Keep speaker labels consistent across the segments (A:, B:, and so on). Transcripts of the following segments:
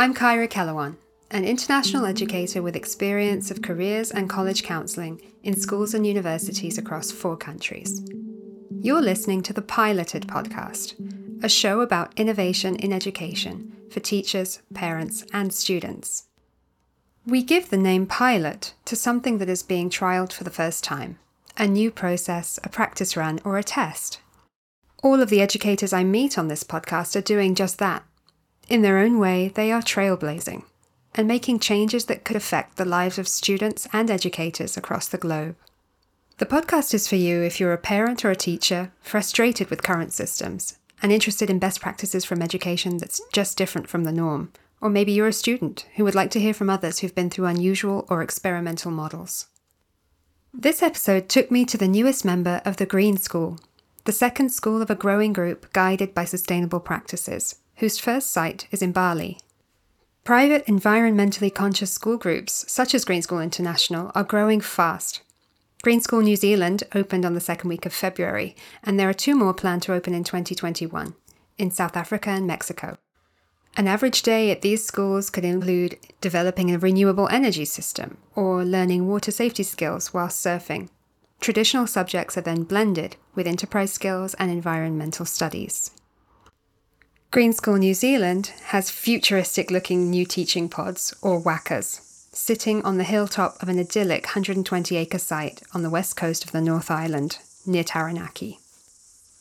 A: I'm Kyra Kellawan, an international educator with experience of careers and college counselling in schools and universities across four countries. You're listening to the Piloted podcast, a show about innovation in education for teachers, parents, and students. We give the name pilot to something that is being trialled for the first time a new process, a practice run, or a test. All of the educators I meet on this podcast are doing just that. In their own way, they are trailblazing and making changes that could affect the lives of students and educators across the globe. The podcast is for you if you're a parent or a teacher frustrated with current systems and interested in best practices from education that's just different from the norm, or maybe you're a student who would like to hear from others who've been through unusual or experimental models. This episode took me to the newest member of the Green School, the second school of a growing group guided by sustainable practices, whose first site is in Bali. Private environmentally conscious school groups, such as Green School International, are growing fast. Green School New Zealand opened on the second week of February, and there are two more planned to open in 2021 in South Africa and Mexico. An average day at these schools could include developing a renewable energy system or learning water safety skills while surfing. Traditional subjects are then blended with enterprise skills and environmental studies. Green School New Zealand has futuristic looking new teaching pods, or wakas, sitting on the hilltop of an idyllic 120 acre site on the west coast of the North Island, near Taranaki.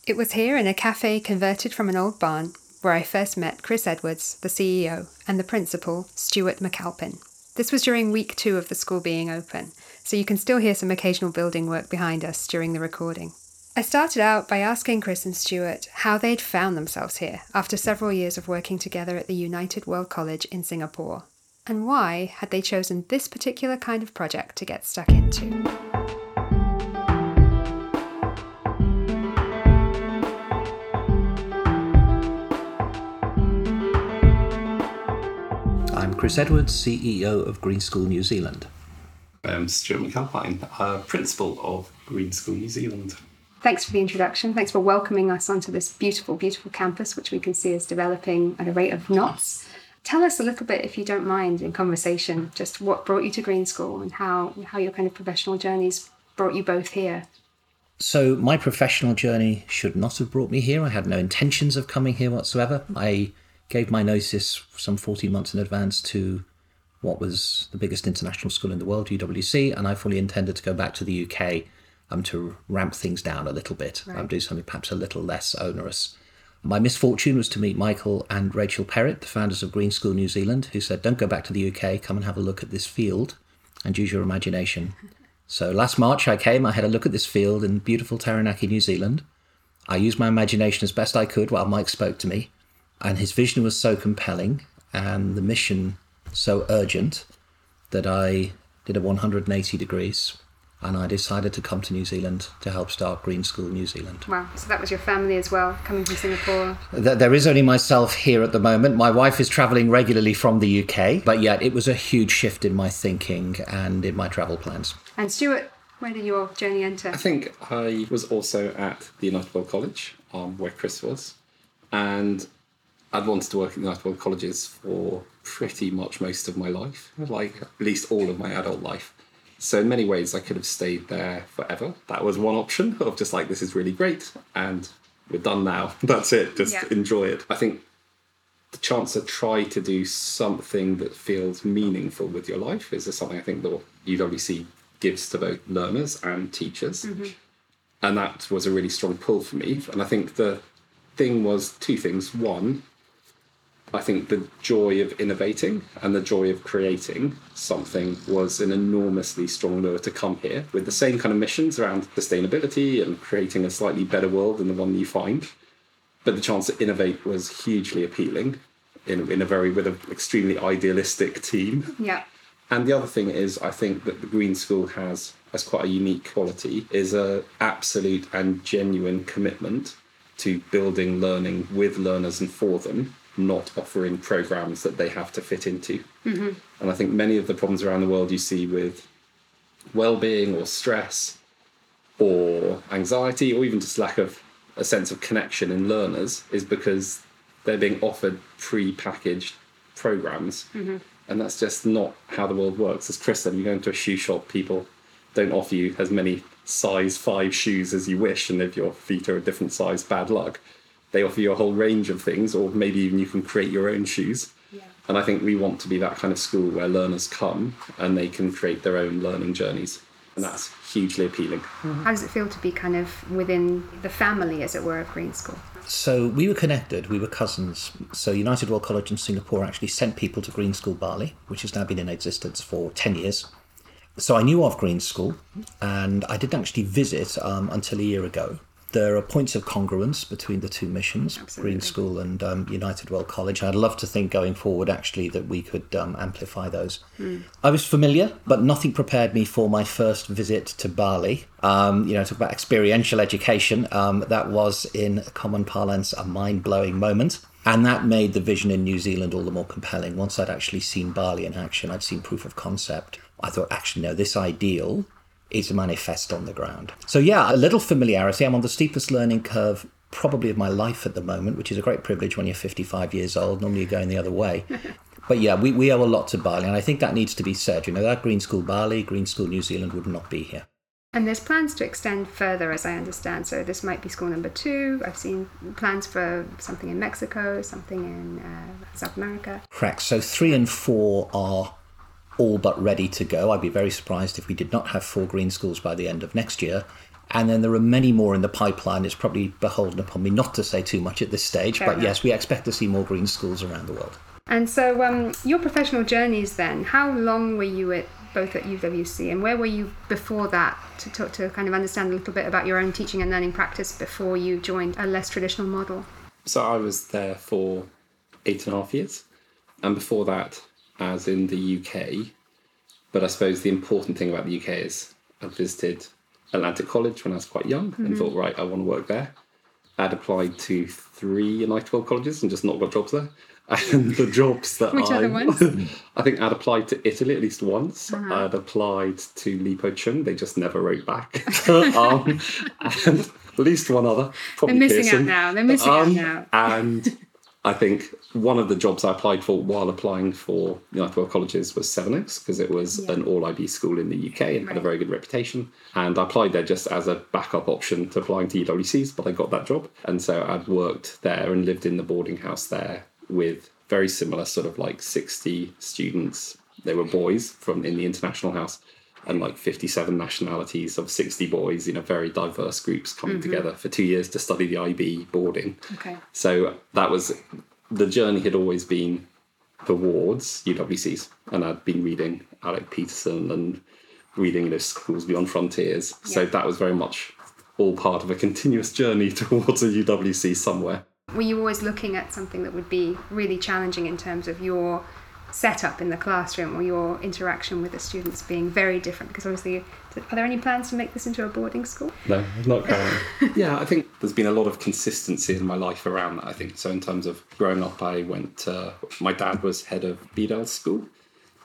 A: It was here in a cafe converted from an old barn where I first met Chris Edwards, the CEO, and the principal, Stuart MacAlpine. This was during week two of the school being open, so you can still hear some occasional building work behind us during the recording. I started out by asking Chris and Stuart how they'd found themselves here after several years of working together at the United World College in Singapore, and why had they chosen this particular kind of project to get stuck into.
B: I'm Chris Edwards, CEO of Green School New Zealand.
C: I'm Stuart MacAlpine, uh, Principal of Green School New Zealand.
A: Thanks for the introduction. Thanks for welcoming us onto this beautiful, beautiful campus, which we can see is developing at a rate of knots. Tell us a little bit, if you don't mind, in conversation, just what brought you to Green School and how, how your kind of professional journeys brought you both here.
B: So, my professional journey should not have brought me here. I had no intentions of coming here whatsoever. I gave my notice some 14 months in advance to what was the biggest international school in the world, UWC, and I fully intended to go back to the UK um, to ramp things down a little bit,
A: Right.
B: um, do something perhaps a little less onerous. My misfortune was to meet Michael and Rachel Perrett, the founders of Green School New Zealand, who said, Don't go back to the UK, come and have a look at this field and use your imagination. So last March I came, I had a look at this field in beautiful Taranaki, New Zealand. I used my imagination as best I could while Mike spoke to me, and his vision was so compelling and the mission so urgent that I did a 180 degrees and I decided to come to New Zealand to help start Green School New Zealand.
A: Wow, so that was your family as well, coming from Singapore.
B: Th- There is only myself here at the moment. My wife is travelling regularly from the UK, but yet it was a huge shift in my thinking and in my travel plans.
A: And Stuart, where did your journey enter?
C: I think I was also at the United World College, um, where Chris was, and I'd wanted to work at the United World Colleges for pretty much most of my life, like at least all of my adult life. So in many ways, I could have stayed there forever. That was one option of just like this is really great, and we're done now. That's it. Just
A: Yeah.
C: enjoy it. I think the chance to try to do something that feels meaningful with your life is something I think that UWC gives to both learners and teachers. Mm-hmm. And that was a really strong pull for me. And I think the thing was two things. One, I think the joy of innovating and the joy of creating something was an enormously strong lure to come here with the same kind of missions around sustainability and creating a slightly better world than the one you find. But the chance to innovate was hugely appealing in, in a very, with an extremely idealistic team.
A: Yeah.
C: And the other thing is, I think that the Green School has, as quite a unique quality, is a absolute and genuine commitment to building learning with learners and for them, not offering programs that they have to fit into. Mm-hmm. And I think many of the problems around the world you see with well-being or stress or anxiety or even just lack of a sense of connection in learners is because they're being offered pre-packaged programs, mm-hmm. and that's just not how the world works. As Chris said, you go into a shoe shop, people don't offer you as many size five shoes as you wish, and if your feet are a different size, bad luck. They offer you a whole range of things, or maybe even you can create your own shoes. And I think we want to be that kind of school where learners come and they can create their own learning journeys. And that's hugely appealing.
A: How does it feel to be kind of within the family, as it were, of Green School?
B: So we were connected, we were cousins. So United World College in Singapore actually sent people to Green School Bali, which has now been in existence for 10 years. So I knew of Green School and I didn't actually visit um, until a year ago. There are points of congruence between the two missions,
A: Absolutely.
B: Green School and um, United World College. I'd love to think going forward actually that we could um, amplify those. I was familiar, but nothing prepared me for my first visit to Bali. Um, you know, talk about experiential education. Um, that was, in common parlance, a mind blowing moment. And that made the vision in New Zealand all the more compelling. Once I'd actually seen Bali in action, I'd seen proof of concept. I thought, actually, no, this ideal is manifest on the ground. So, yeah, a little familiarity. I'm on the steepest learning curve probably of my life at the moment, which is a great privilege when you're 55 years old. Normally you're going the other way. But yeah, we, we owe a lot to Bali, and I think that needs to be said. You know, that Green School Bali, Green School New Zealand would not be here.
A: And there's plans to extend further, as I understand. So this might be school number two. I've seen plans for something in Mexico, something in uh, South America.
B: Correct. So three and four are all but ready to go. I'd be very surprised if we did not have four green schools by the end of next year. And then there are many more in the pipeline. It's probably beholden upon me not to say too much at this stage,
A: Fair
B: but
A: enough.
B: yes, we expect to see more green schools around the world.
A: And so, um, your professional journeys then, how long were you at both at UWC and where were you before that to talk to kind of understand a little bit about your own teaching and learning practice before you joined a less traditional model?
C: So I was there for eight and a half years. And before that, as in the UK. But I suppose the important thing about the UK is I visited Atlantic College when I was quite young and thought, right, I want to work there. I'd applied to three United World colleges and just not got jobs there. And the jobs that
A: Which
C: I,
A: other ones?
C: I think I'd applied to Italy at least once. I'd applied to Li Po Chun. They just never wrote back. um, and at least one other. Probably
A: They're missing out now. They're missing out
C: Um,
A: now.
C: And I think one of the jobs I applied for while applying for the World Colleges was Sevenoaks because it was
A: Yeah.
C: an all IB school in the UK and had a very good reputation. And I applied there just as a backup option to applying to UWCs, but I got that job. And so I'd worked there and lived in the boarding house there with very similar sort of like 60 students. They were boys from in the international house and like 57 nationalities of 60 boys, in a very diverse groups coming mm-hmm. together for two years to study the IB boarding.
A: Okay.
C: So that was the journey had always been towards UWCs, and I'd been reading Alec Peterson and reading you know, Schools Beyond Frontiers. So that was very much all part of a continuous journey towards a UWC somewhere.
A: Were you always looking at something that would be really challenging in terms of your setup in the classroom or your interaction with the students being very different? Because obviously, are there any plans to make this into a boarding school?
C: No, not currently. yeah, I think there's been a lot of consistency in my life around that. I think so. In terms of growing up, I went. Uh, my dad was head of Bedales School,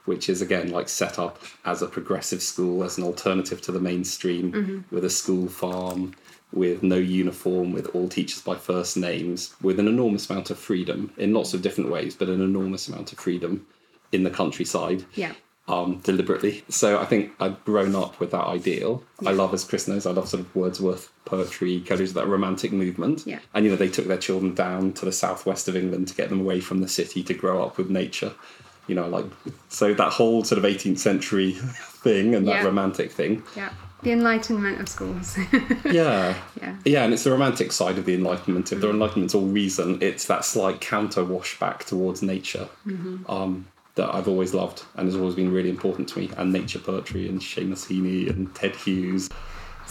C: which is again like set up as a progressive school, as an alternative to the mainstream, with a school farm, with no uniform, with all teachers by first names, with an enormous amount of freedom in lots of different ways, but an enormous amount of freedom in the countryside
A: Yeah.
C: um, deliberately. So I think I've grown up with that ideal. I love, as Chris knows, I love sort of Wordsworth poetry, Coleridge, that romantic movement.
A: Yeah.
C: And you know, they took their children down to the southwest of England to get them away from the city to grow up with nature. You know, like so that whole sort of 18th century thing and that
A: Yeah.
C: romantic thing.
A: Yeah. The enlightenment of schools.
C: Yeah.
A: Yeah.
C: Yeah, and it's the romantic side of the Enlightenment. If the Enlightenment's all reason, it's that slight counter wash back towards nature um, that I've always loved and has always been really important to me. And nature poetry and Seamus Heaney and Ted Hughes.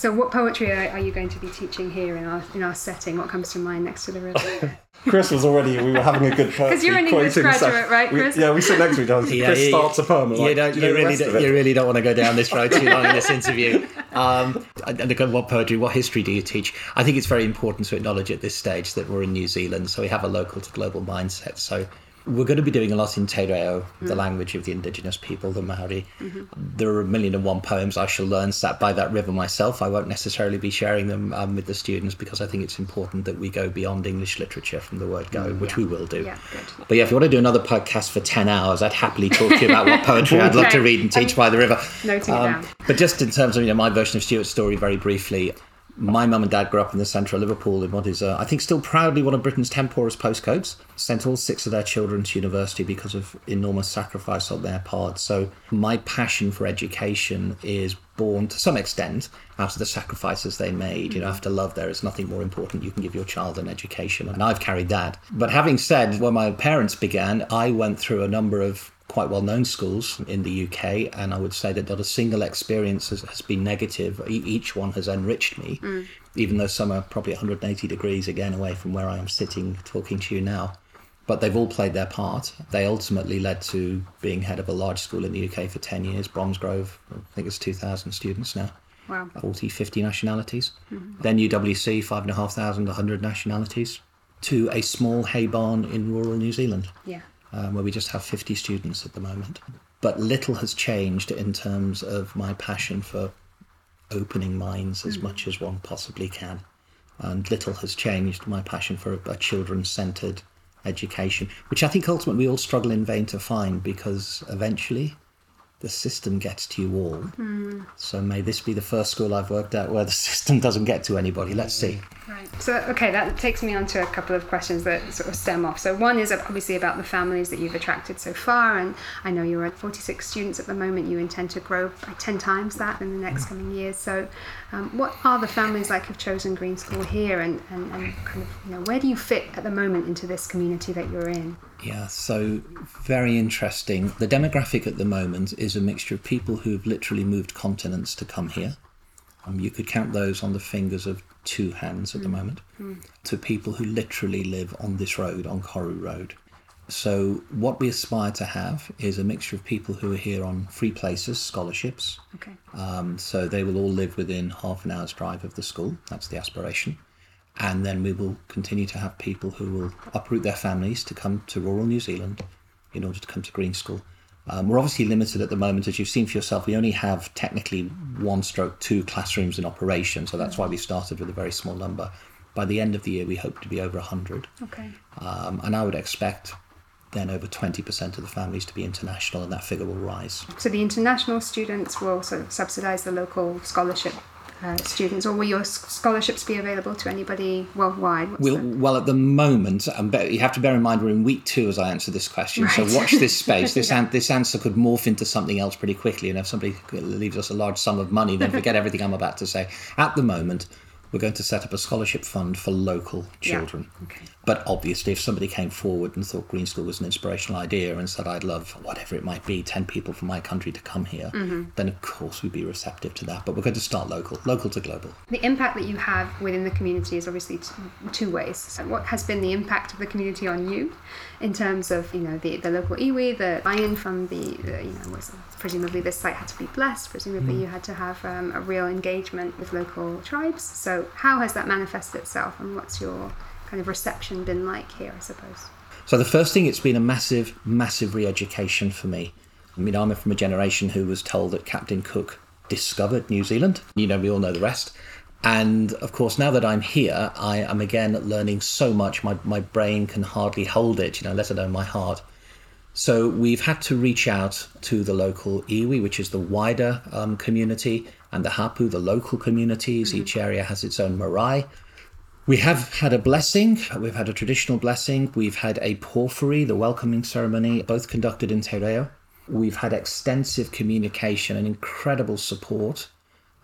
A: So, what poetry are, are you going to be teaching here in our in our setting? What comes to mind next to the river?
C: Chris was already, we were having a good poetry.
A: 'Cause you're an English graduate,
C: session.
A: right,
C: We-
A: Chris?
C: yeah, we sit next to each other.
B: Yeah,
C: Chris
B: you-
C: starts a poem. and
B: You, don't,
C: "Do
B: you,
C: know
B: really don't, you really don't want to go down this road too long in this interview. Um, and and look at what poetry, what history do you teach? I think it's very important to acknowledge at this stage that we're in New Zealand, so we have a local to global mindset. So We're going to be doing a lot in Te Reo, the mm. language of the indigenous people, the Maori. Mm-hmm. There are a million and one poems I shall learn sat by that river myself. I won't necessarily be sharing them um, with the students because I think it's important that we go beyond English literature from the word go, mm, which we will do.
A: Yeah.
B: But yeah, if you want to do another podcast for 10 hours, I'd happily talk to you about what poetry I'd love to read and teach by the river.
A: Noting it um, down.
B: But just in terms of you know my version of Stuart's story, very briefly, my mum and dad grew up in the centre of Liverpool in what is, uh, I think, still proudly one of Britain's ten poorest postcodes. Sent all six of their children to university because of enormous sacrifice on their part. So my passion for education is born to some extent out of the sacrifices they made. You know, after love, there is nothing more important you can give your child than education, and I've carried that. But having said, when my parents began, I went through a number of quite well known schools in the UK, and I would say that not a single experience has, has been negative. E- each one has enriched me, mm. even though some are probably 180 degrees again away from where I am sitting talking to you now. But they've all played their part. They ultimately led to being head of a large school in the UK for 10 years, Bromsgrove. I think it's 2,000 students now.
A: Wow.
B: 40, 50 nationalities. Mm-hmm. Then UWC, 5,500, 100 nationalities. To a small hay barn in rural New Zealand
A: Yeah.
B: Um, where we just have 50 students at the moment. But little has changed in terms of my passion for opening minds as much as one possibly can. And little has changed my passion for a, a children centered education, which I think ultimately we all struggle in vain to find because eventually the system gets to you all. So may this be the first school I've worked at where the system doesn't get to anybody. Let's see.
A: Right. So, okay, that takes me on to a couple of questions that sort of stem off. So, one is obviously about the families that you've attracted so far, and I know you're at 46 students at the moment. You intend to grow by 10 times that in the next coming years. So, um, what are the families like who've chosen Green School here, and, and, and kind of, you know, where do you fit at the moment into this community that you're in?
B: Yeah, so very interesting. The demographic at the moment is a mixture of people who've literally moved continents to come here. Um, you could count those on the fingers of two hands at the moment, to people who literally live on this road, on Koru Road. So, what we aspire to have is a mixture of people who are here on free places, scholarships.
A: Okay.
B: Um, so, they will all live within half an hour's drive of the school. That's the aspiration. And then we will continue to have people who will uproot their families to come to rural New Zealand in order to come to Green School. Um, we're obviously limited at the moment, as you've seen for yourself. We only have technically one stroke two classrooms in operation, so that's why we started with a very small number. By the end of the year, we hope to be over 100.
A: Okay.
B: Um, and I would expect then over 20% of the families to be international, and that figure will rise.
A: So, the international students will sort of subsidise the local scholarship uh, students, or will your scholarships be available to anybody worldwide?
B: Well, at the moment, um, you have to bear in mind we're in week two as I answer this question.
A: Right.
B: So watch this space. This an- this answer could morph into something else pretty quickly. And if somebody leaves us a large sum of money, then forget everything I'm about to say. At the moment, we're going to set up a scholarship fund for local
A: Yeah.
B: children.
A: Okay.
B: But obviously, if somebody came forward and thought Green School was an inspirational idea and said, I'd love whatever it might be, 10 people from my country to come here,
A: Mm-hmm.
B: then of course we'd be receptive to that. But we're going to start local, local to global.
A: The impact that you have within the community is obviously t- two ways. So what has been the impact of the community on you, in terms of you know the, the local iwi, the buy-in from the, the you know was presumably this site had to be blessed. Presumably you had to have um, a real engagement with local tribes. So how has that manifested itself, and what's your kind of reception been like here? I suppose.
B: So the first thing, it's been a massive, massive re-education for me. I mean, I'm from a generation who was told that Captain Cook discovered New Zealand. You know, we all know the rest. And of course, now that I'm here, I am again learning so much. My, my brain can hardly hold it, you know, let alone my heart. So we've had to reach out to the local iwi, which is the wider um, community, and the hapu, the local communities. Each area has its own marae. We have had a blessing. We've had a traditional blessing. We've had a powhiri, the welcoming ceremony, both conducted in Te Reo. We've had extensive communication and incredible support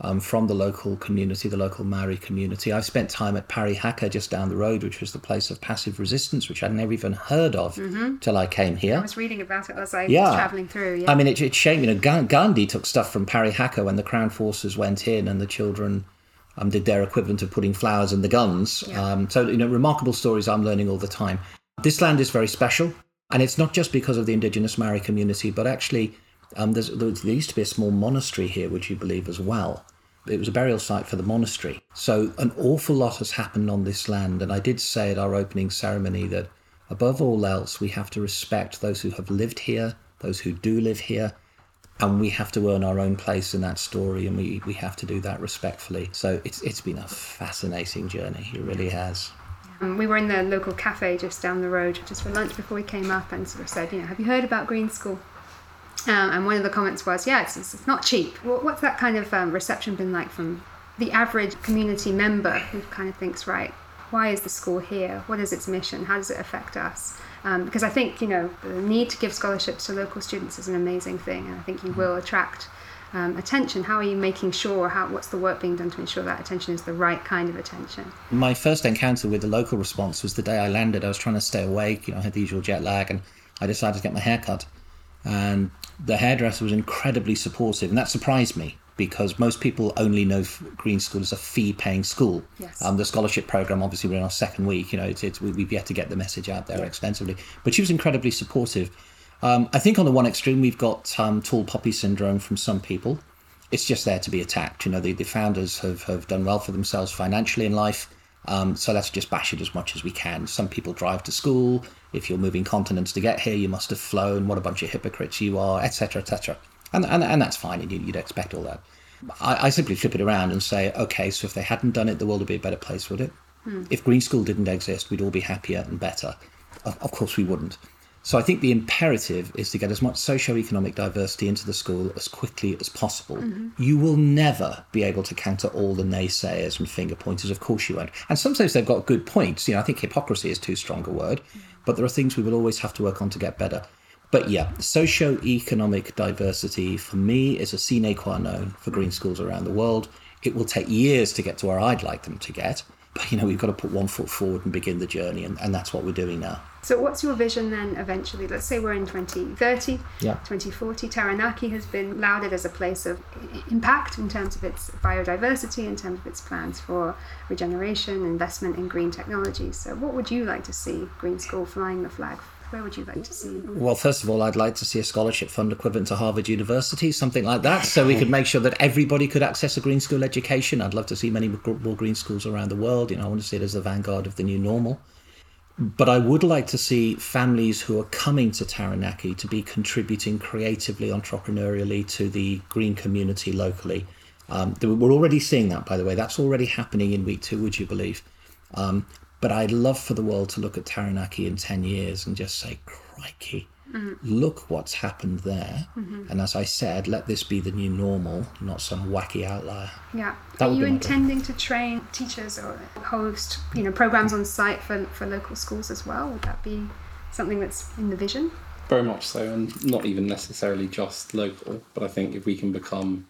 B: um, from the local community, the local Maori community. I've spent time at Parihaka just down the road, which was the place of passive resistance, which I'd never even heard of till I came here.
A: I was reading about it as I
B: Yeah.
A: was travelling through. Yeah.
B: I mean, it, it's shame, you know, Gandhi took stuff from Parihaka when the Crown forces went in and the children um, did their equivalent of putting flowers in the guns.
A: Yeah.
B: Um, so, you know, remarkable stories I'm learning all the time. This land is very special. And it's not just because of the indigenous Maori community, but actually, um, there's, there used to be a small monastery here, would you believe, as well. It was a burial site for the monastery. So an awful lot has happened on this land. And I did say at our opening ceremony that above all else, we have to respect those who have lived here, those who do live here, and we have to earn our own place in that story, and we, we have to do that respectfully. So it's it's been a fascinating journey. It really has.
A: Um, we were in the local cafe just down the road, just for lunch before we came up, and sort of said, you know, have you heard about Green School? Um, and one of the comments was, yeah, it's, it's not cheap. what's that kind of um, reception been like from the average community member who kind of thinks, right, why is the school here? What is its mission? How does it affect us? Um, because I think you know the need to give scholarships to local students is an amazing thing, and I think you will attract um, attention. How are you making sure? How what's the work being done to ensure that attention is the right kind of attention?
B: My first encounter with the local response was the day I landed. I was trying to stay awake. You know, I had the usual jet lag, and I decided to get my hair cut. And the hairdresser was incredibly supportive, and that surprised me because most people only know Green School as a fee-paying school.
A: Yes.
B: Um, the scholarship program, obviously, we're in our second week. You know, it's, it's, we've yet to get the message out there yeah. extensively. But she was incredibly supportive. Um, I think on the one extreme, we've got um, tall poppy syndrome from some people. It's just there to be attacked. You know, the, the founders have, have done well for themselves financially in life. Um, so let's just bash it as much as we can. Some people drive to school. If you're moving continents to get here, you must have flown. What a bunch of hypocrites you are, etc., etc. And, and, and that's fine, and you, would expect all that. I, I, simply flip it around and say, okay, so if they hadn't done it, the world would be a better place, would it? Hmm. If Green School didn't exist, we'd all be happier and better. Of, of course, we wouldn't. So I think the imperative is to get as much socio-economic diversity into the school as quickly as possible. Mm-hmm. You will never be able to counter all the naysayers and finger pointers. Of course you won't. And sometimes they've got good points. You know, I think hypocrisy is too strong a word, but there are things we will always have to work on to get better. But yeah, socio-economic diversity for me is a sine qua non for green schools around the world. It will take years to get to where I'd like them to get, but you know we've got to put one foot forward and begin the journey, and, and that's what we're doing now.
A: So, what's your vision then eventually? Let's say we're in 2030,
B: yeah.
A: 2040. Taranaki has been lauded as a place of impact in terms of its biodiversity, in terms of its plans for regeneration, investment in green technology. So, what would you like to see Green School flying the flag where would you like to see?
B: Well, first of all, I'd like to see a scholarship fund equivalent to Harvard University, something like that, so we could make sure that everybody could access a green school education. I'd love to see many more green schools around the world. You know, I want to see it as the vanguard of the new normal. But I would like to see families who are coming to Taranaki to be contributing creatively, entrepreneurially to the green community locally. Um, we're already seeing that, by the way. That's already happening in week two, would you believe? Um, but I'd love for the world to look at Taranaki in 10 years and just say, crikey, mm-hmm. look what's happened there. Mm-hmm. And as I said, let this be the new normal, not some wacky outlier.
A: Yeah. That Are you intending to train teachers or host, you know, programs on site for, for local schools as well? Would that be something that's in the vision?
C: Very much so, and not even necessarily just local, but I think if we can become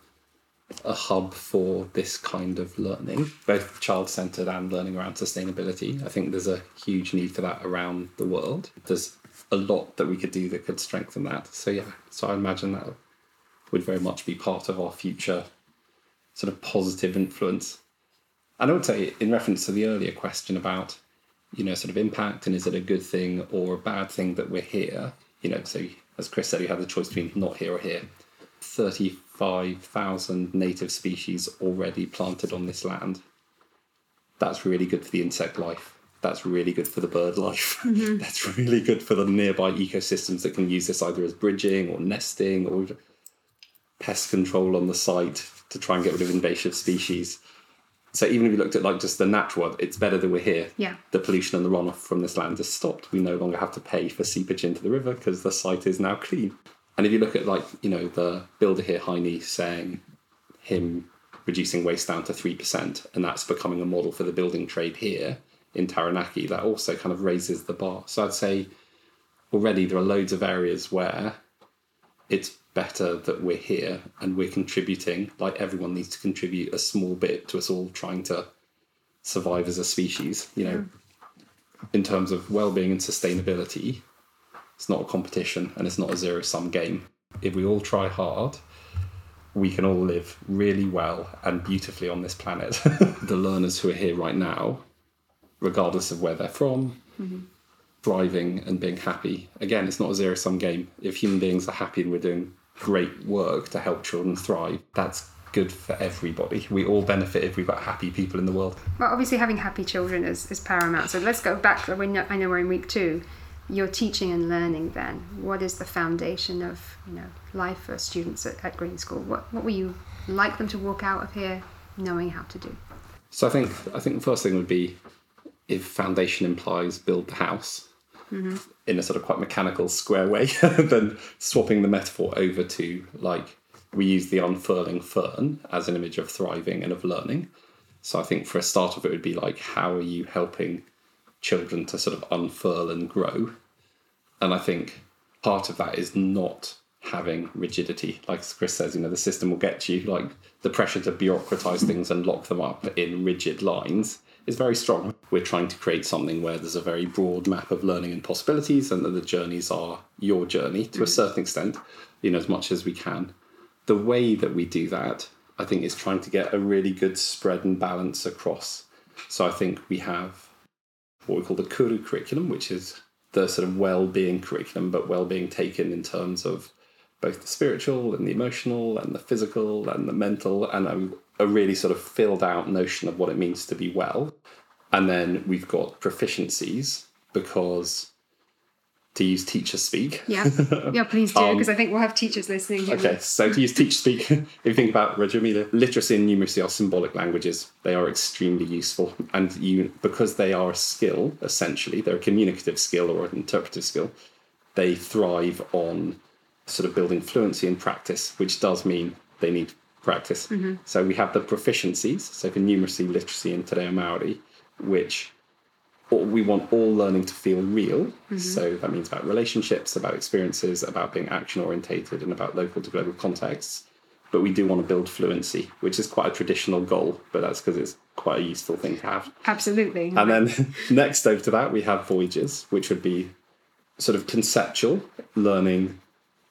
C: a hub for this kind of learning, both child centered and learning around sustainability. I think there's a huge need for that around the world. There's a lot that we could do that could strengthen that. So, yeah, so I imagine that would very much be part of our future sort of positive influence. And I would say, in reference to the earlier question about, you know, sort of impact and is it a good thing or a bad thing that we're here, you know, so as Chris said, you have the choice between not here or here. 35,000 native species already planted on this land. That's really good for the insect life. That's really good for the bird life. Mm-hmm. That's really good for the nearby ecosystems that can use this either as bridging or nesting or pest control on the site to try and get rid of invasive species. So even if you looked at like just the natural it's better that we're here.
A: Yeah.
C: The pollution and the runoff from this land has stopped. We no longer have to pay for seepage into the river because the site is now clean. And if you look at like you know the builder here, Heine, saying him reducing waste down to three percent, and that's becoming a model for the building trade here in Taranaki. That also kind of raises the bar. So I'd say already there are loads of areas where it's better that we're here and we're contributing. Like everyone needs to contribute a small bit to us all trying to survive as a species. You know, mm. in terms of well-being and sustainability it's not a competition and it's not a zero sum game. If we all try hard, we can all live really well and beautifully on this planet. the learners who are here right now, regardless of where they're from, mm-hmm. thriving and being happy. Again, it's not a zero sum game. If human beings are happy and we're doing great work to help children thrive, that's good for everybody. We all benefit if we've got happy people in the world.
A: Well, obviously, having happy children is, is paramount. So let's go back. I know we're in week two your teaching and learning then what is the foundation of you know life for students at, at green school what, what will you like them to walk out of here knowing how to do
C: so i think i think the first thing would be if foundation implies build the house mm-hmm. in a sort of quite mechanical square way then swapping the metaphor over to like we use the unfurling fern as an image of thriving and of learning so i think for a start of it would be like how are you helping children to sort of unfurl and grow. And I think part of that is not having rigidity. Like Chris says, you know, the system will get you. Like the pressure to bureaucratize things and lock them up in rigid lines is very strong. We're trying to create something where there's a very broad map of learning and possibilities, and that the journeys are your journey to a mm. certain extent, you know, as much as we can. The way that we do that, I think, is trying to get a really good spread and balance across. So I think we have what we call the Koru curriculum, which is the sort of well-being curriculum, but well-being taken in terms of both the spiritual and the emotional and the physical and the mental, and a, a really sort of filled out notion of what it means to be well. And then we've got proficiencies because to use teacher speak.
A: Yeah, yeah, please do, because um, I think we'll have teachers listening.
C: Okay, so to use teacher speak, if you think about Reggio Emilia, literacy and numeracy are symbolic languages. They are extremely useful, and you because they are a skill essentially, they're a communicative skill or an interpretive skill. They thrive on sort of building fluency and practice, which does mean they need practice. Mm-hmm. So we have the proficiencies, so for numeracy, literacy, and Te Reo Maori, which we want all learning to feel real. Mm-hmm. So that means about relationships, about experiences, about being action orientated, and about local to global contexts. But we do want to build fluency, which is quite a traditional goal, but that's because it's quite a useful thing to have.
A: Absolutely.
C: And then next over to that, we have voyages, which would be sort of conceptual learning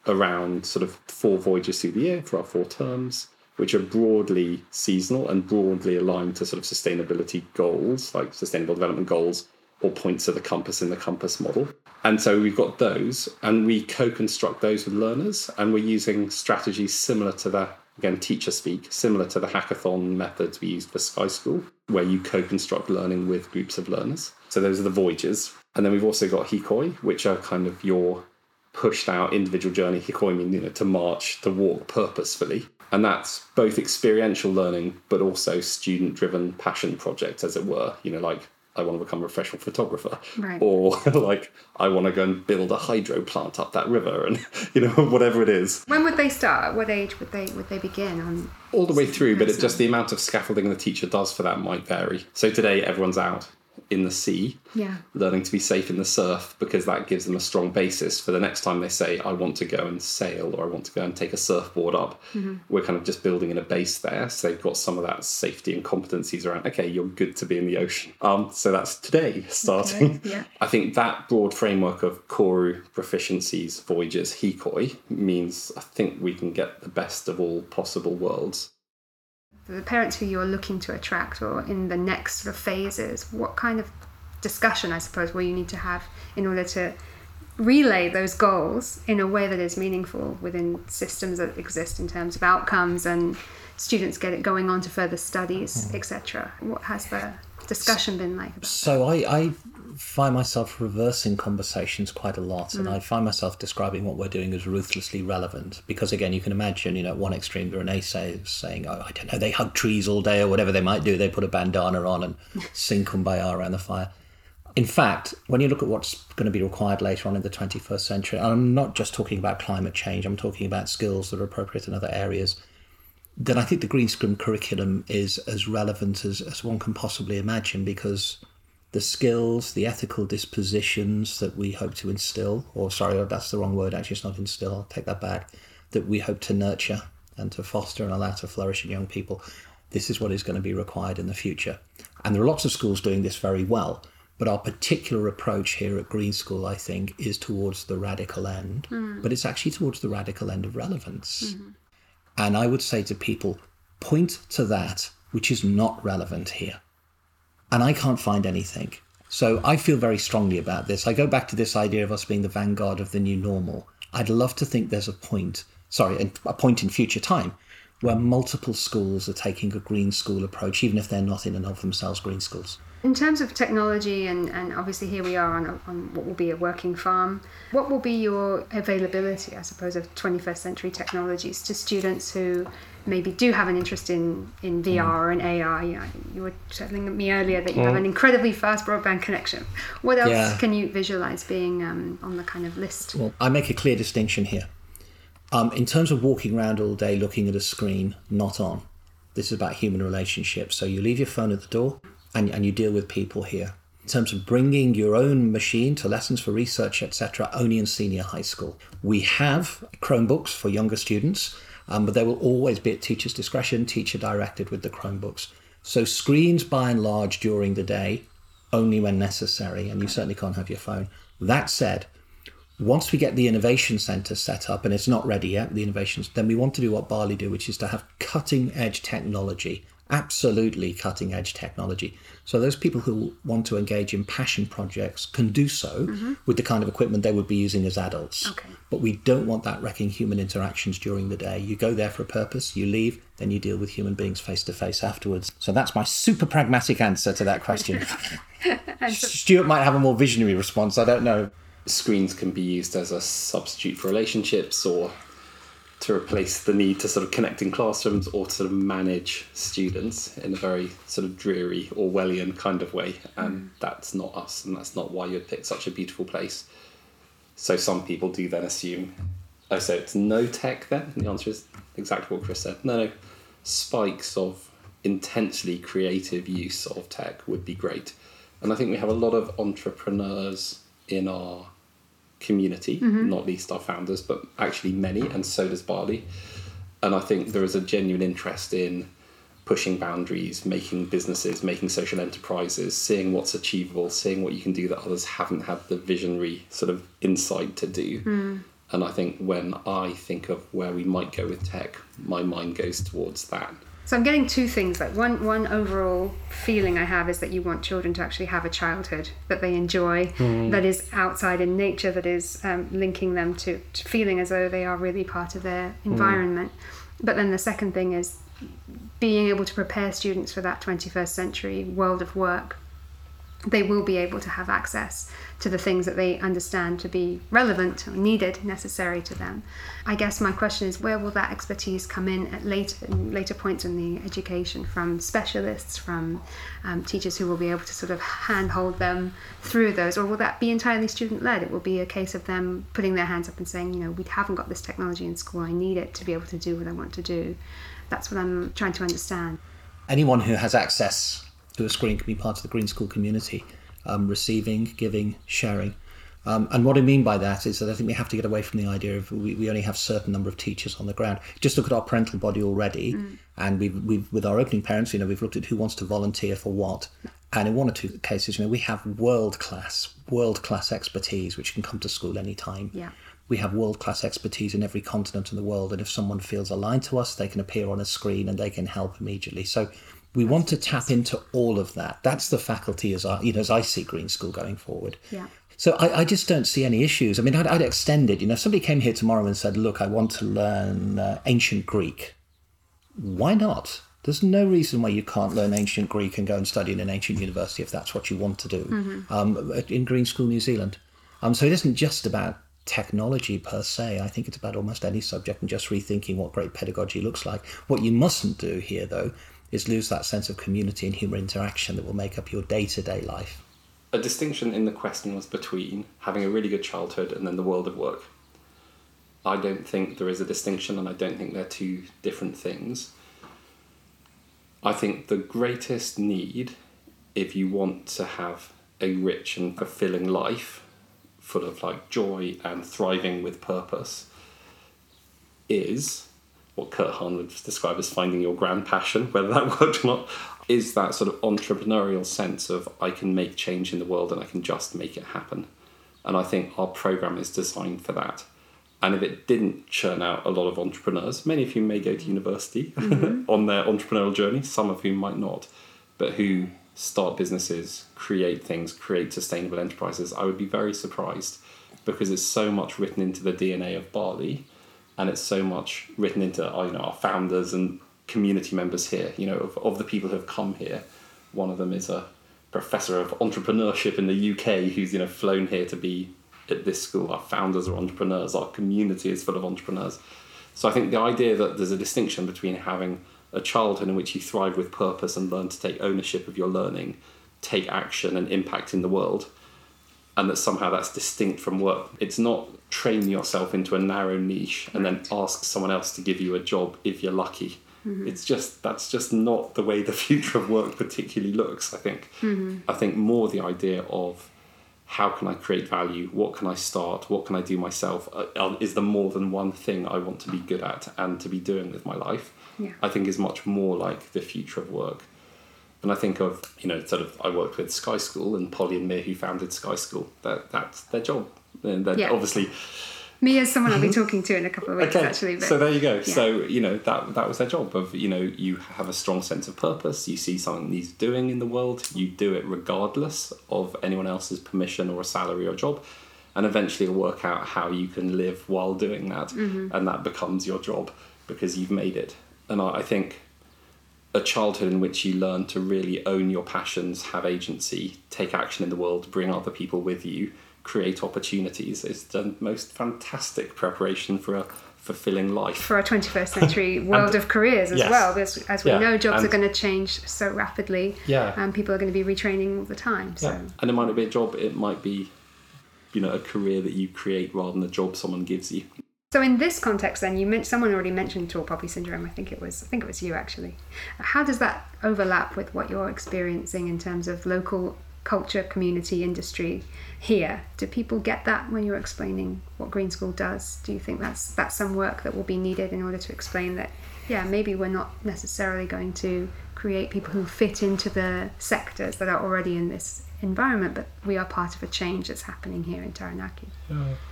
C: around sort of four voyages through the year for our four terms which are broadly seasonal and broadly aligned to sort of sustainability goals, like sustainable development goals or points of the compass in the compass model. And so we've got those, and we co construct those with learners, and we're using strategies similar to the, again, teacher speak, similar to the hackathon methods we used for Sky School, where you co construct learning with groups of learners. So those are the voyages. And then we've also got Hikoi, which are kind of your pushed out individual journey. Hikoi means, you know, to march, to walk purposefully and that's both experiential learning but also student driven passion projects as it were. You know like i want to become a professional photographer.
A: Right.
C: or like i want to go and build a hydro plant up that river and you know whatever it is.
A: When would they start? What age would they would they begin on
C: all the way through but it just the amount of scaffolding the teacher does for that might vary. So today everyone's out in the sea,
A: yeah.
C: learning to be safe in the surf because that gives them a strong basis for the next time they say, I want to go and sail or I want to go and take a surfboard up. Mm-hmm. We're kind of just building in a base there. So they've got some of that safety and competencies around, okay, you're good to be in the ocean. Um, so that's today starting.
A: Okay. Yeah.
C: I think that broad framework of Koru proficiencies, voyages, Hikoi means I think we can get the best of all possible worlds
A: the parents who you're looking to attract or in the next sort of phases, what kind of discussion, I suppose, will you need to have in order to relay those goals in a way that is meaningful within systems that exist in terms of outcomes and students get it going on to further studies, mm. etc. What has the discussion been like?
B: so I, I find myself reversing conversations quite a lot, and mm. I find myself describing what we're doing as ruthlessly relevant. Because again, you can imagine, you know, at one extreme there are naysayers saying, "Oh, I don't know, they hug trees all day or whatever they might do. They put a bandana on and sing kumbaya around the fire." In fact, when you look at what's going to be required later on in the 21st century, and I'm not just talking about climate change. I'm talking about skills that are appropriate in other areas then I think the Green School curriculum is as relevant as, as one can possibly imagine because the skills, the ethical dispositions that we hope to instill, or sorry, that's the wrong word, actually, it's not instill, I'll take that back, that we hope to nurture and to foster and allow to flourish in young people, this is what is going to be required in the future. And there are lots of schools doing this very well, but our particular approach here at Green School, I think, is towards the radical end, mm. but it's actually towards the radical end of relevance. Mm-hmm. And I would say to people, point to that which is not relevant here and I can't find anything. So I feel very strongly about this. I go back to this idea of us being the vanguard of the new normal. I'd love to think there's a point, sorry, a point in future time where multiple schools are taking a green school approach, even if they're not in and of themselves green schools.
A: In terms of technology, and, and obviously here we are on, a, on what will be a working farm, what will be your availability, I suppose, of 21st century technologies to students who maybe do have an interest in, in VR and AR? You, know, you were telling me earlier that you have an incredibly fast broadband connection. What else
B: Yeah.
A: can you visualize being um, on the kind of list?
B: Well, I make a clear distinction here. Um, in terms of walking around all day looking at a screen, not on. This is about human relationships. So you leave your phone at the door and, and you deal with people here. In terms of bringing your own machine to lessons for research, etc., only in senior high school. We have Chromebooks for younger students, um, but they will always be at teacher's discretion, teacher directed with the Chromebooks. So screens by and large during the day, only when necessary, and you certainly can't have your phone. That said, once we get the innovation center set up and it's not ready yet the innovations then we want to do what Bali do which is to have cutting edge technology absolutely cutting edge technology. So those people who want to engage in passion projects can do so mm-hmm. with the kind of equipment they would be using as adults.
A: Okay.
B: but we don't want that wrecking human interactions during the day. You go there for a purpose you leave then you deal with human beings face to face afterwards. So that's my super pragmatic answer to that question. Stuart might have a more visionary response i don't know.
C: Screens can be used as a substitute for relationships or to replace the need to sort of connect in classrooms or to sort of manage students in a very sort of dreary Orwellian kind of way. And mm. that's not us, and that's not why you'd pick such a beautiful place. So some people do then assume, oh, so it's no tech then? And the answer is exactly what Chris said. No, no, spikes of intensely creative use of tech would be great. And I think we have a lot of entrepreneurs in our community, mm-hmm. not least our founders, but actually many, and so does Bali. And I think there is a genuine interest in pushing boundaries, making businesses, making social enterprises, seeing what's achievable, seeing what you can do that others haven't had the visionary sort of insight to do. Hmm. And I think when I think of where we might go with tech, my mind goes towards that.
A: So I'm getting two things. Like one, one overall feeling I have is that you want children to actually have a childhood that they enjoy, that is outside in nature, that is um, linking them to, to feeling as though they are really part of their environment. But then the second thing is being able to prepare students for that 21st century world of work. They will be able to have access to the things that they understand to be relevant or needed, necessary to them. I guess my question is where will that expertise come in at later later points in the education from specialists, from um, teachers who will be able to sort of handhold them through those, or will that be entirely student led? It will be a case of them putting their hands up and saying, you know, we haven't got this technology in school, I need it to be able to do what I want to do. That's what I'm trying to understand.
B: anyone who has access to a screen can be part of the Green School community, um, receiving, giving, sharing. Um, and what I mean by that is that I think we have to get away from the idea of we, we only have a certain number of teachers on the ground. Just look at our parental body already, and we've, we've with our opening parents, you know, we've looked at who wants to volunteer for what. And in one or two cases, you know, we have world class, world class expertise which can come to school anytime
A: Yeah.
B: we have world class expertise in every continent in the world, and if someone feels aligned to us, they can appear on a screen and they can help immediately. So we want to tap into all of that. That's the faculty as I, you know, as I see Green School going forward.
A: Yeah.
B: So I, I just don't see any issues. I mean, I'd, I'd extend it. You know, if somebody came here tomorrow and said, "Look, I want to learn uh, ancient Greek," why not? There's no reason why you can't learn ancient Greek and go and study in an ancient university if that's what you want to do um, in Green School New Zealand. Um, so it isn't just about technology per se. I think it's about almost any subject and just rethinking what great pedagogy looks like. What you mustn't do here, though, is lose that sense of community and human interaction that will make up your day to day life.
C: A distinction in the question was between having a really good childhood and then the world of work. I don't think there is a distinction, and I don't think they're two different things. I think the greatest need, if you want to have a rich and fulfilling life, full of like joy and thriving with purpose, is what Kurt Hahn would describe as finding your grand passion, whether that worked or not, is that sort of entrepreneurial sense of I can make change in the world and I can just make it happen. And I think our program is designed for that. And if it didn't churn out a lot of entrepreneurs, many of whom may go to mm-hmm. university mm-hmm. on their entrepreneurial journey, some of whom might not, but who start businesses, create things, create sustainable enterprises, I would be very surprised because it's so much written into the DNA of Bali and it's so much written into uh, you know our founders and community members here you know of, of the people who have come here one of them is a professor of entrepreneurship in the UK who's you know flown here to be at this school. Our founders are entrepreneurs. Our community is full of entrepreneurs. So I think the idea that there's a distinction between having a childhood in which you thrive with purpose and learn to take ownership of your learning, take action and impact in the world, and that somehow that's distinct from work. It's not train yourself into a narrow niche and then ask someone else to give you a job if you're lucky. It's just that's just not the way the future of work particularly looks. I think. I think more the idea of how can I create value? What can I start? What can I do myself? Uh, uh, is there more than one thing I want to be good at and to be doing with my life?
A: Yeah.
C: I think is much more like the future of work. And I think of, you know, sort of, I worked with Sky School and Polly and Mia, who founded Sky School. That, that's their job. And then
A: Yeah.
C: obviously,
A: Me as someone I'll be talking to in a couple of weeks,
C: okay,
A: actually. But
C: so there you go.
A: yeah.
C: So, you know, that, that was their job of, you know, you have a strong sense of purpose. You see something he's doing in the world. You do it regardless of anyone else's permission or a salary or job. And eventually you'll work out how you can live while doing that.
A: Mm-hmm.
C: And that becomes your job because you've made it. And I, I think a childhood in which you learn to really own your passions, have agency, take action in the world, bring other people with you, create opportunities is the most fantastic preparation for a fulfilling life.
A: for our 21st century world of careers as
C: yes.
A: well. Because as we
C: Yeah,
A: know, jobs are going to change so rapidly.
C: Yeah.
A: And people are going to be retraining all the time. So
C: Yeah. And it might not be a job, it might be, you know, a career that you create rather than a job someone gives you.
A: So in this context, then you meant someone already mentioned tall poppy syndrome. I think it was. I think it was you actually. How does that overlap with what you're experiencing in terms of local culture, community, industry here? Do people get that when you're explaining what Green School does? Do you think that's that's some work that will be needed in order to explain that? Yeah, maybe we're not necessarily going to create people who fit into the sectors that are already in this environment, but we are part of a change that's happening here in Taranaki.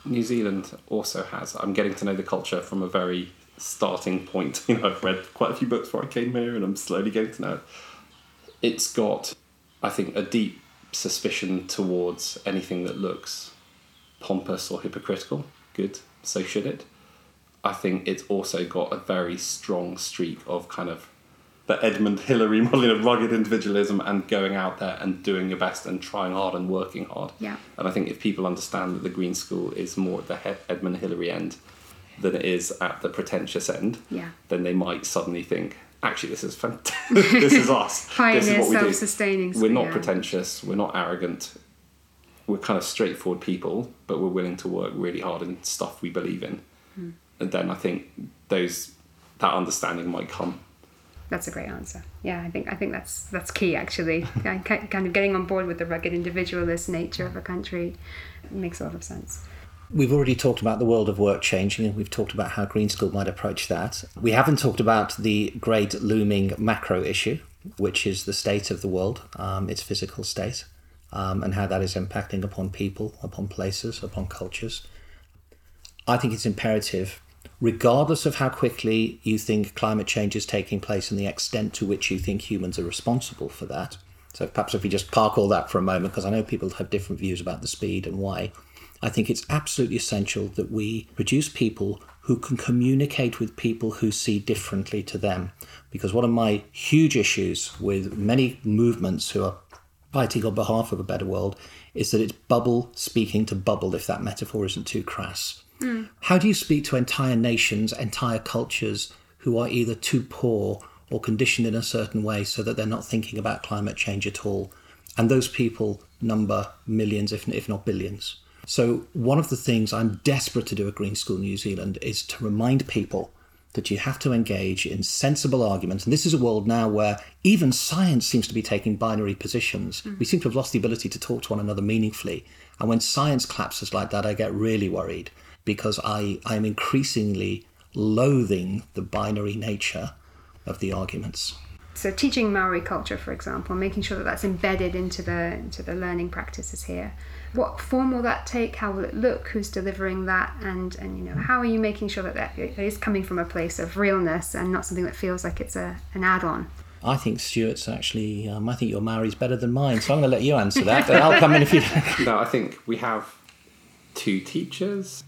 C: New Zealand also has. I'm getting to know the culture from a very starting point. You know, I've read quite a few books before I came here, and I'm slowly getting to know it. It's got, I think, a deep suspicion towards anything that looks pompous or hypocritical. Good, so should it. I think it's also got a very strong streak of kind of the Edmund Hillary model of rugged individualism and going out there and doing your best and trying hard and working hard.
A: Yeah.
C: And I think if people understand that the Green School is more at the he- Edmund Hillary end than it is at the pretentious end,
A: Yeah.
C: then they might suddenly think, actually, this is fantastic. this is us. this is what we do.
A: self-sustaining.
C: We're not
A: yeah.
C: pretentious. We're not arrogant. We're kind of straightforward people, but we're willing to work really hard in stuff we believe in.
A: Hmm.
C: And then I think those that understanding might come.
A: That's a great answer. Yeah, I think I think that's that's key actually. Ki- ki- kind of getting on board with the rugged individualist nature of a country makes a lot of sense.
B: We've already talked about the world of work changing, and we've talked about how Green School might approach that. We haven't talked about the great looming macro issue, which is the state of the world, um, its physical state, um, and how that is impacting upon people, upon places, upon cultures. I think it's imperative, regardless of how quickly you think climate change is taking place and the extent to which you think humans are responsible for that. So perhaps if we just park all that for a moment, because I know people have different views about the speed and why. I think it's absolutely essential that we produce people who can communicate with people who see differently to them. Because one of my huge issues with many movements who are fighting on behalf of a better world is that it's bubble speaking to bubble, if that metaphor isn't too crass. How do you speak to entire nations, entire cultures who are either too poor or conditioned in a certain way so that they're not thinking about climate change at all? And those people number millions, if, if not billions. So, one of the things I'm desperate to do at Green School New Zealand is to remind people that you have to engage in sensible arguments. And this is a world now where even science seems to be taking binary positions. Mm. We seem to have lost the ability to talk to one another meaningfully. And when science collapses like that, I get really worried because I, I'm increasingly loathing the binary nature of the arguments.
A: So teaching Maori culture, for example, making sure that that's embedded into the into the learning practices here. What form will that take? How will it look? Who's delivering that? And and you know how are you making sure that that it is coming from a place of realness and not something that feels like it's a an add-on?
B: I think Stuart's actually, um, I think your Maori's better than mine, so I'm going to let you answer that. But I'll come in if you
C: No, I think we have two teachers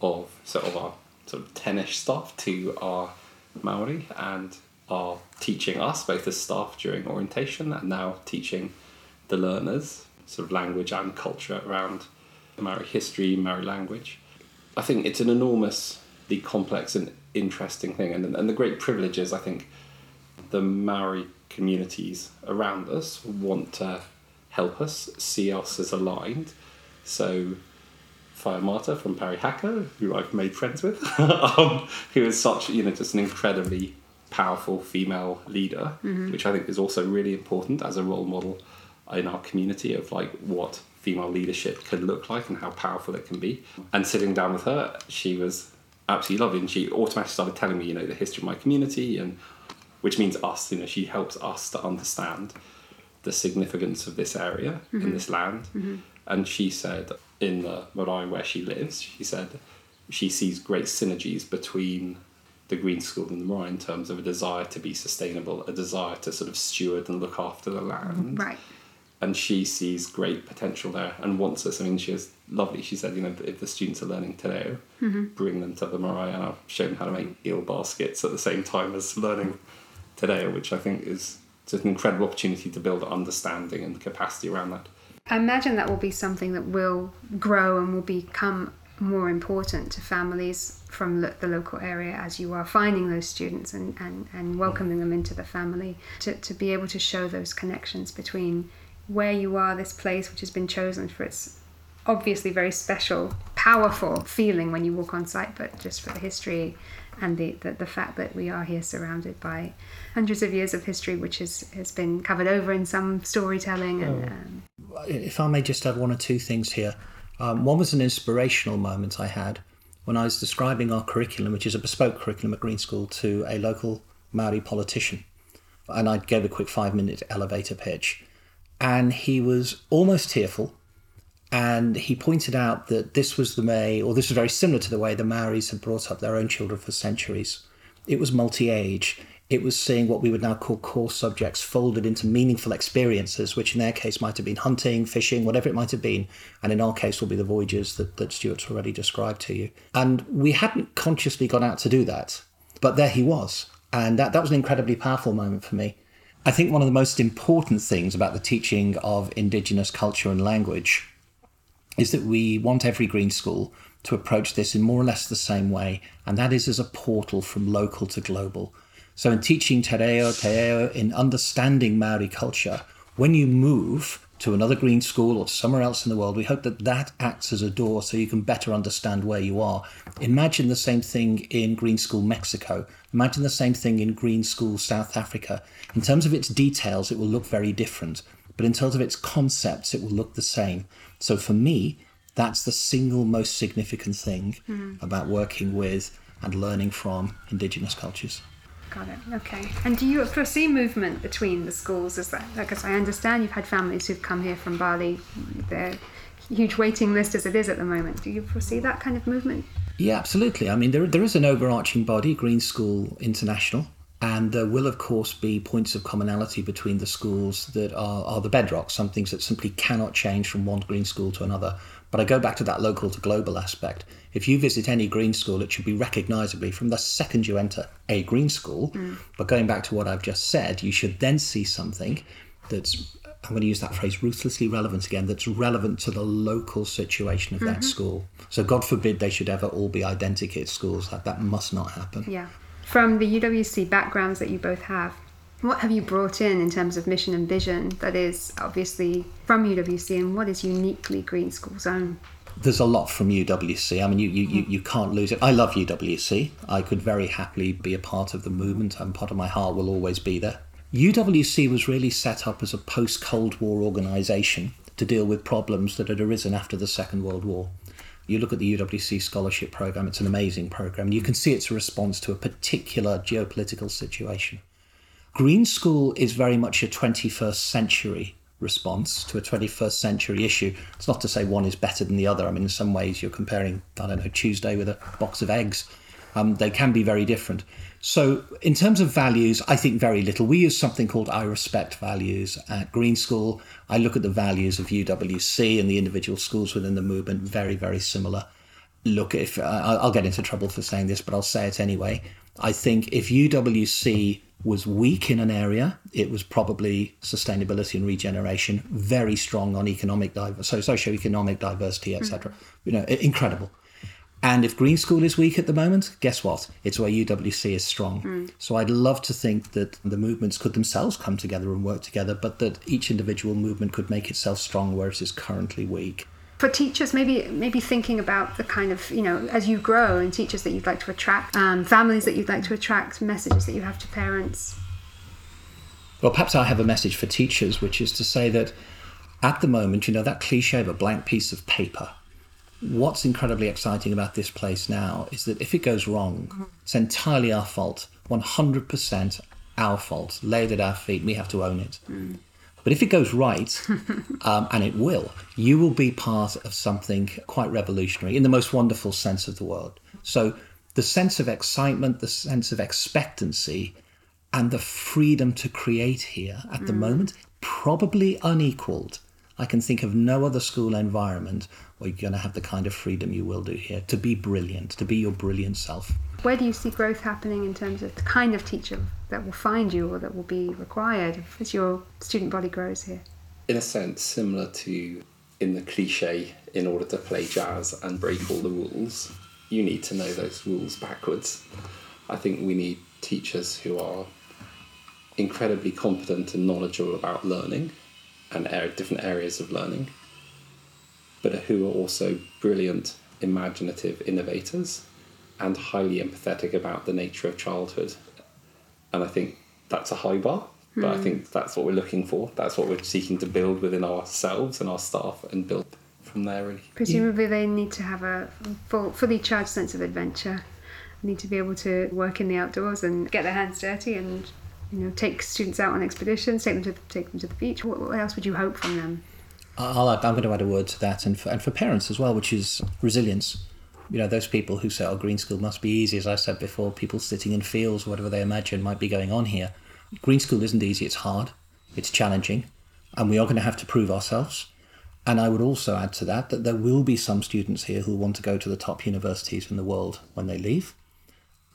C: of sort of our sort of tennis staff to our Maori and are teaching us both as staff during orientation and now teaching the learners, sort of language and culture around Maori history, Maori language. I think it's an enormously complex and interesting thing, and, and the great privilege is, I think, the Maori communities around us want to help us, see us as aligned. So, Whaiamata from Hacker, who I've made friends with, um, who is such, you know, just an incredibly powerful female leader, mm-hmm. which I think is also really important as a role model in our community of like what female leadership could look like and how powerful it can be. And sitting down with her, she was absolutely lovely, and she automatically started telling me, you know, the history of my community and which means us. You know, she helps us to understand the significance of this area mm-hmm. in this land. Mm-hmm. And she said in the marae where she lives, she said she sees great synergies between the Green School and the marae in terms of a desire to be sustainable, a desire to sort of steward and look after the land.
A: Right.
C: And she sees great potential there and wants us. I mean, she was lovely. She said, you know, if the students are learning today, mm-hmm. bring them to the marae, and I've shown them how to make eel baskets at the same time as learning today, which I think is just an incredible opportunity to build understanding and capacity around that.
A: I imagine that will be something that will grow and will become more important to families from the local area as you are finding those students and, and, and welcoming them into the family to, to be able to show those connections between where you are, this place which has been chosen for its obviously very special, powerful feeling when you walk on site, but just for the history and the, the, the, fact that we are here surrounded by hundreds of years of history, which has, has been covered over in some storytelling. And, um...
B: If I may just add one or two things here. Um, one was an inspirational moment I had when I was describing our curriculum, which is a bespoke curriculum at Green School, to a local Maori politician. And I gave a quick five minute elevator pitch. And he was almost tearful and he pointed out that this was the way, or this was very similar to the way the Maoris had brought up their own children for centuries. It was multi age. It was seeing what we would now call core subjects folded into meaningful experiences, which in their case might have been hunting, fishing, whatever it might have been. And in our case, will be the voyages that, that Stuart's already described to you. And we hadn't consciously gone out to do that, but there he was. And that, that was an incredibly powerful moment for me. I think one of the most important things about the teaching of Indigenous culture and language is that we want every green school to approach this in more or less the same way, and that is as a portal from local to global. So, in teaching Te Reo, Te Reo, in understanding Maori culture, when you move to another green school or somewhere else in the world, we hope that that acts as a door so you can better understand where you are. Imagine the same thing in Green School Mexico. Imagine the same thing in Green School South Africa. In terms of its details, it will look very different, but in terms of its concepts, it will look the same. So for me, that's the single most significant thing mm. about working with and learning from Indigenous cultures.
A: Got it. Okay. And do you foresee movement between the schools? Is that because I understand you've had families who've come here from Bali, the huge waiting list as it is at the moment. Do you foresee that kind of movement?
B: Yeah, absolutely. I mean, there there is an overarching body, Green School International, and there will, of course, be points of commonality between the schools that are, are the bedrock, some things that simply cannot change from one green school to another. But I go back to that local to global aspect. If you visit any green school, it should be recognisably from the second you enter a green school. Mm. But going back to what I've just said, you should then see something that's I'm going to use that phrase ruthlessly relevant again that's relevant to the local situation of mm-hmm. that school. So God forbid they should ever all be identical schools. That that must not happen.
A: Yeah from the UWC backgrounds that you both have, what have you brought in in terms of mission and vision that is obviously from UWC and what is uniquely Green School's own?
B: There's a lot from UWC. I mean, you, you, you, you can't lose it. I love UWC. I could very happily be a part of the movement, and part of my heart will always be there. UWC was really set up as a post Cold War organisation to deal with problems that had arisen after the Second World War. You look at the UWC scholarship program, it's an amazing program. You can see it's a response to a particular geopolitical situation. Green School is very much a 21st century response to a 21st century issue. It's not to say one is better than the other. I mean, in some ways, you're comparing, I don't know, Tuesday with a box of eggs. Um, they can be very different. So, in terms of values, I think very little. We use something called I respect values at Green School. I look at the values of UWC and the individual schools within the movement, very, very similar. Look, if uh, I'll get into trouble for saying this, but I'll say it anyway. I think if UWC was weak in an area. It was probably sustainability and regeneration, very strong on economic diversity, so socioeconomic diversity, etc. You know, incredible. And if Green School is weak at the moment, guess what? It's where UWC is strong. So I'd love to think that the movements could themselves come together and work together, but that each individual movement could make itself strong where it is currently weak.
A: For teachers, maybe maybe thinking about the kind of you know as you grow and teachers that you'd like to attract, um, families that you'd like to attract, messages that you have to parents.
B: Well, perhaps I have a message for teachers, which is to say that at the moment, you know, that cliche of a blank piece of paper. What's incredibly exciting about this place now is that if it goes wrong, mm-hmm. it's entirely our fault, 100% our fault, laid at our feet, we have to own it. Mm. But if it goes right, um, and it will, you will be part of something quite revolutionary in the most wonderful sense of the word. So the sense of excitement, the sense of expectancy, and the freedom to create here at the mm. moment, probably unequaled. I can think of no other school environment where you're going to have the kind of freedom you will do here to be brilliant, to be your brilliant self.
A: Where do you see growth happening in terms of the kind of teacher that will find you or that will be required as your student body grows here?
C: in a sense, similar to in the cliche, in order to play jazz and break all the rules, you need to know those rules backwards. I think we need teachers who are incredibly competent and knowledgeable about learning and ar- different areas of learning, but who are also brilliant, imaginative innovators and highly empathetic about the nature of childhood. And I think that's a high bar, but I hmm. think that's what we're looking for. That's what we're seeking to build within ourselves and our staff and build from there, really.
A: Presumably, they need to have a full, fully charged sense of adventure. Need to be able to work in the outdoors and get their hands dirty, and you know, take students out on expeditions, take them to take them to the beach. What, what else would you hope from them?
B: I'll, I'm going to add a word to that, and for, and for parents as well, which is resilience. You know, those people who say, oh, green school must be easy, as I said before, people sitting in fields, whatever they imagine might be going on here. Green school isn't easy, it's hard, it's challenging, and we are going to have to prove ourselves. And I would also add to that that there will be some students here who want to go to the top universities in the world when they leave.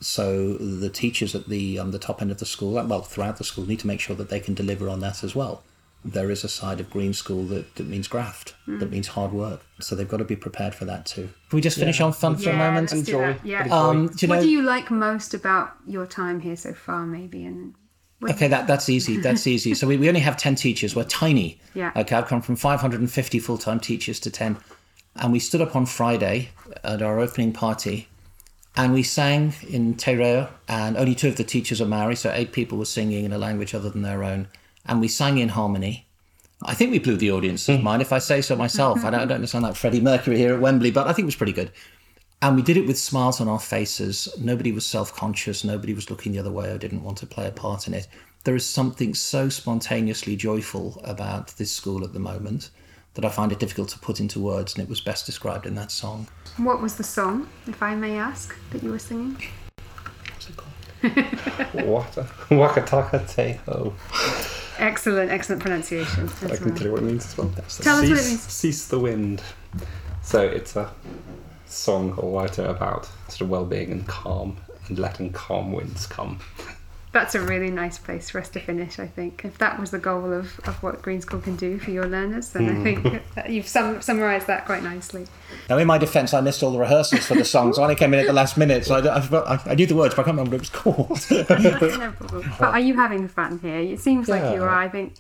B: So the teachers at the um, the top end of the school, well, throughout the school, need to make sure that they can deliver on that as well. There is a side of green school that, that means graft, that means hard work. So they've got to be prepared for that too. Can we just finish on fun for a moment?
A: let's do
C: Enjoy.
A: that. Yeah.
B: Um, do you
A: what do you like most about your time here so far, maybe? And
B: Okay, that, that's easy. That's easy. So we, we only have 10 teachers. We're tiny.
A: Yeah.
B: Okay, I've come from 550 full time teachers to 10. And we stood up on Friday at our opening party and we sang in Te Reo, and only two of the teachers are Maori, so eight people were singing in a language other than their own. And we sang in harmony. I think we blew the audience's hmm. mind, if I say so myself. I don't, I don't sound like Freddie Mercury here at Wembley, but I think it was pretty good. And we did it with smiles on our faces. Nobody was self conscious. Nobody was looking the other way or didn't want to play a part in it. There is something so spontaneously joyful about this school at the moment that I find it difficult to put into words, and it was best described in that song.
A: what was the song, if I may ask, that you were singing?
B: What's it called?
C: Waka, Whakataka Te Hau.
A: Excellent, excellent pronunciation.
C: I can
A: well.
C: tell you what it means as well.
A: Tell us what it
C: cease,
A: means.
C: Cease the wind. So it's a song or writer about sort of well-being and calm and letting calm winds come.
A: That's a really nice place for us to finish, I think. If that was the goal of, of what Green School can do for your learners, then I hmm. think you've sum, summarised that quite nicely.
B: Now, in my defence, I missed all the rehearsals for the song, so I only came in at the last minute, so I, I, forgot- I, I knew the words, but I can't remember what it was called.
A: no. But are you having fun here? It seems like you are. I think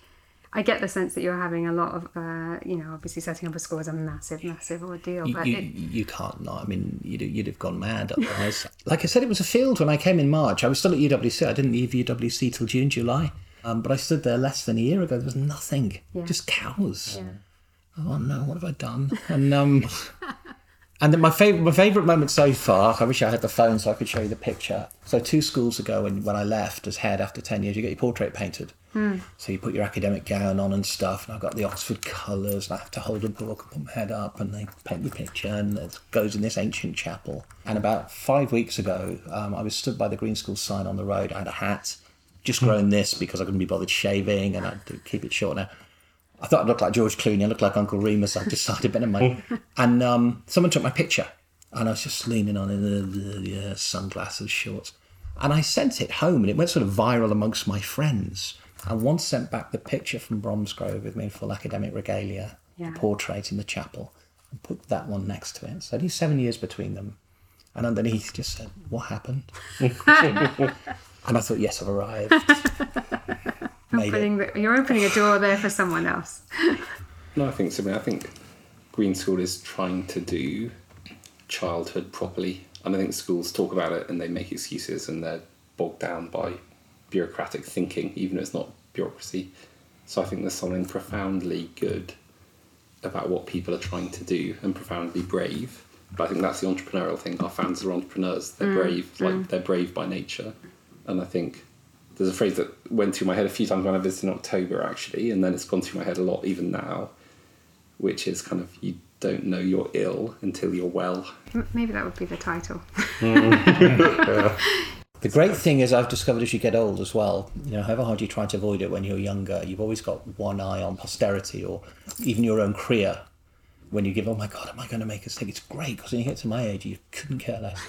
A: I get the sense that you're having a lot of, uh, you know, obviously setting up a school is a massive, massive ordeal.
B: you,
A: But
B: you,
A: it,
B: you can't not. I mean, you'd, you'd have gone mad otherwise. like I said, it was a field when I came in March. I was still at UWC. I didn't leave UWC till June, July. Um, but I stood there less than a year ago. There was nothing,
A: Yeah.
B: just cows.
A: Yeah.
B: Oh no, what have I done? And um, and then my favorite, my favorite moment so far. I wish I had the phone so I could show you the picture. So two schools ago, when when I left as head after ten years, you get your portrait painted. So you put your academic gown on and stuff, and I've got the Oxford colours, and I have to hold a book and put my head up, and they paint the picture, and it goes in this ancient chapel. And about five weeks ago, um, I was stood by the Green School sign on the road. I had a hat, just grown this because I couldn't be bothered shaving, and I had to keep it short now. I thought I looked like George Clooney. I looked like Uncle Remus. I decided, but never mind. And um, someone took my picture, and I was just leaning on it, uh, uh, sunglasses, shorts. And I sent it home and it went sort of viral amongst my friends. And once sent back the picture from Bromsgrove with me in full academic regalia,
A: Yeah.
B: portrait in the chapel, and put that one next to it. So only seven years between them. And underneath just said, What happened? and I thought, Yes, I've arrived.
A: Opening the, you're opening a door there for someone else.
C: No, I think so. I, mean, I think Green School is trying to do childhood properly. And I think schools talk about it and they make excuses and they're bogged down by bureaucratic thinking, even if it's not bureaucracy. So I think there's something profoundly good about what people are trying to do and profoundly brave. But I think that's the entrepreneurial thing. Our fans are entrepreneurs. They're mm, brave, like mm. they're brave by nature. And I think there's a phrase that went through my head a few times when I visited in October, actually, and then it's gone through my head a lot even now, which is kind of you don't know you're ill until you're well.
A: Maybe that would be the title. Mm.
B: The great thing is, I've discovered as you get old as well, you know, however hard you try to avoid it when you're younger, you've always got one eye on posterity or even your own career. When you give, oh my God, am I going to make a mistake? It's great because when you get to my age, you couldn't care less.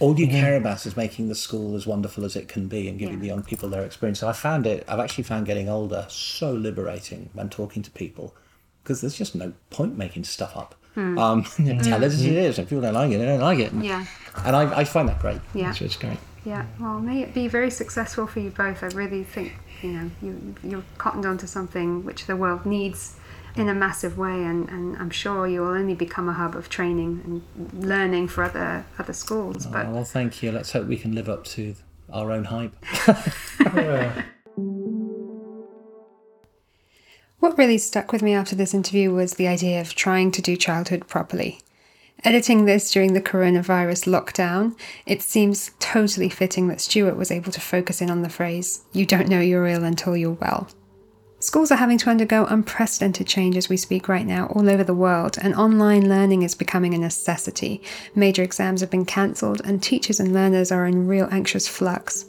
B: All you mm-hmm. care about is making the school as wonderful as it can be and giving
A: Yeah.
B: the young people their experience. So I found it, I've actually found getting older so liberating when talking to people because there's just no point making stuff up. Hmm. Um, tell it as it is. If people don't like it, they don't like it.
A: Yeah.
B: And I, I find that great.
A: Yeah.
B: It's, it's great.
A: Yeah, well, may it be very successful for you both. I really think you know you you're cottoned onto something which the world needs in a massive way, and, and I'm sure you will only become a hub of training and learning for other other schools. Oh, but
B: Oh, well, thank you. Let's hope we can live up to our own hype.
A: What really stuck with me after this interview was the idea of trying to do childhood properly. Editing this during the coronavirus lockdown, it seems totally fitting that Stuart was able to focus in on the phrase, you don't know you're ill until you're well. Schools are having to undergo unprecedented change as we speak right now all over the world, and online learning is becoming a necessity. Major exams have been cancelled, and teachers and learners are in real anxious flux.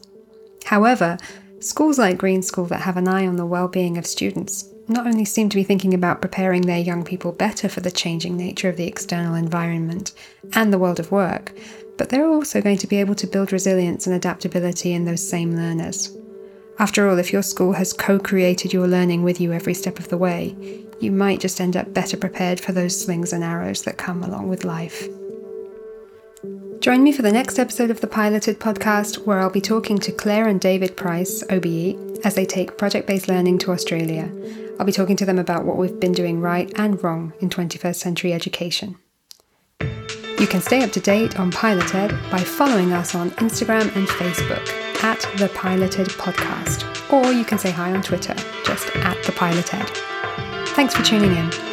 A: However, schools like Green School that have an eye on the well-being of students not only seem to be thinking about preparing their young people better for the changing nature of the external environment and the world of work, but they're also going to be able to build resilience and adaptability in those same learners. After all, if your school has co created your learning with you every step of the way, you might just end up better prepared for those slings and arrows that come along with life. Join me for the next episode of the Piloted podcast, where I'll be talking to Claire and David Price, OBE, as they take project based learning to Australia. I'll be talking to them about what we've been doing right and wrong in 21st century education. You can stay up to date on Piloted by following us on Instagram and Facebook at The Piloted Podcast, or you can say hi on Twitter, just at The Piloted. Thanks for tuning in.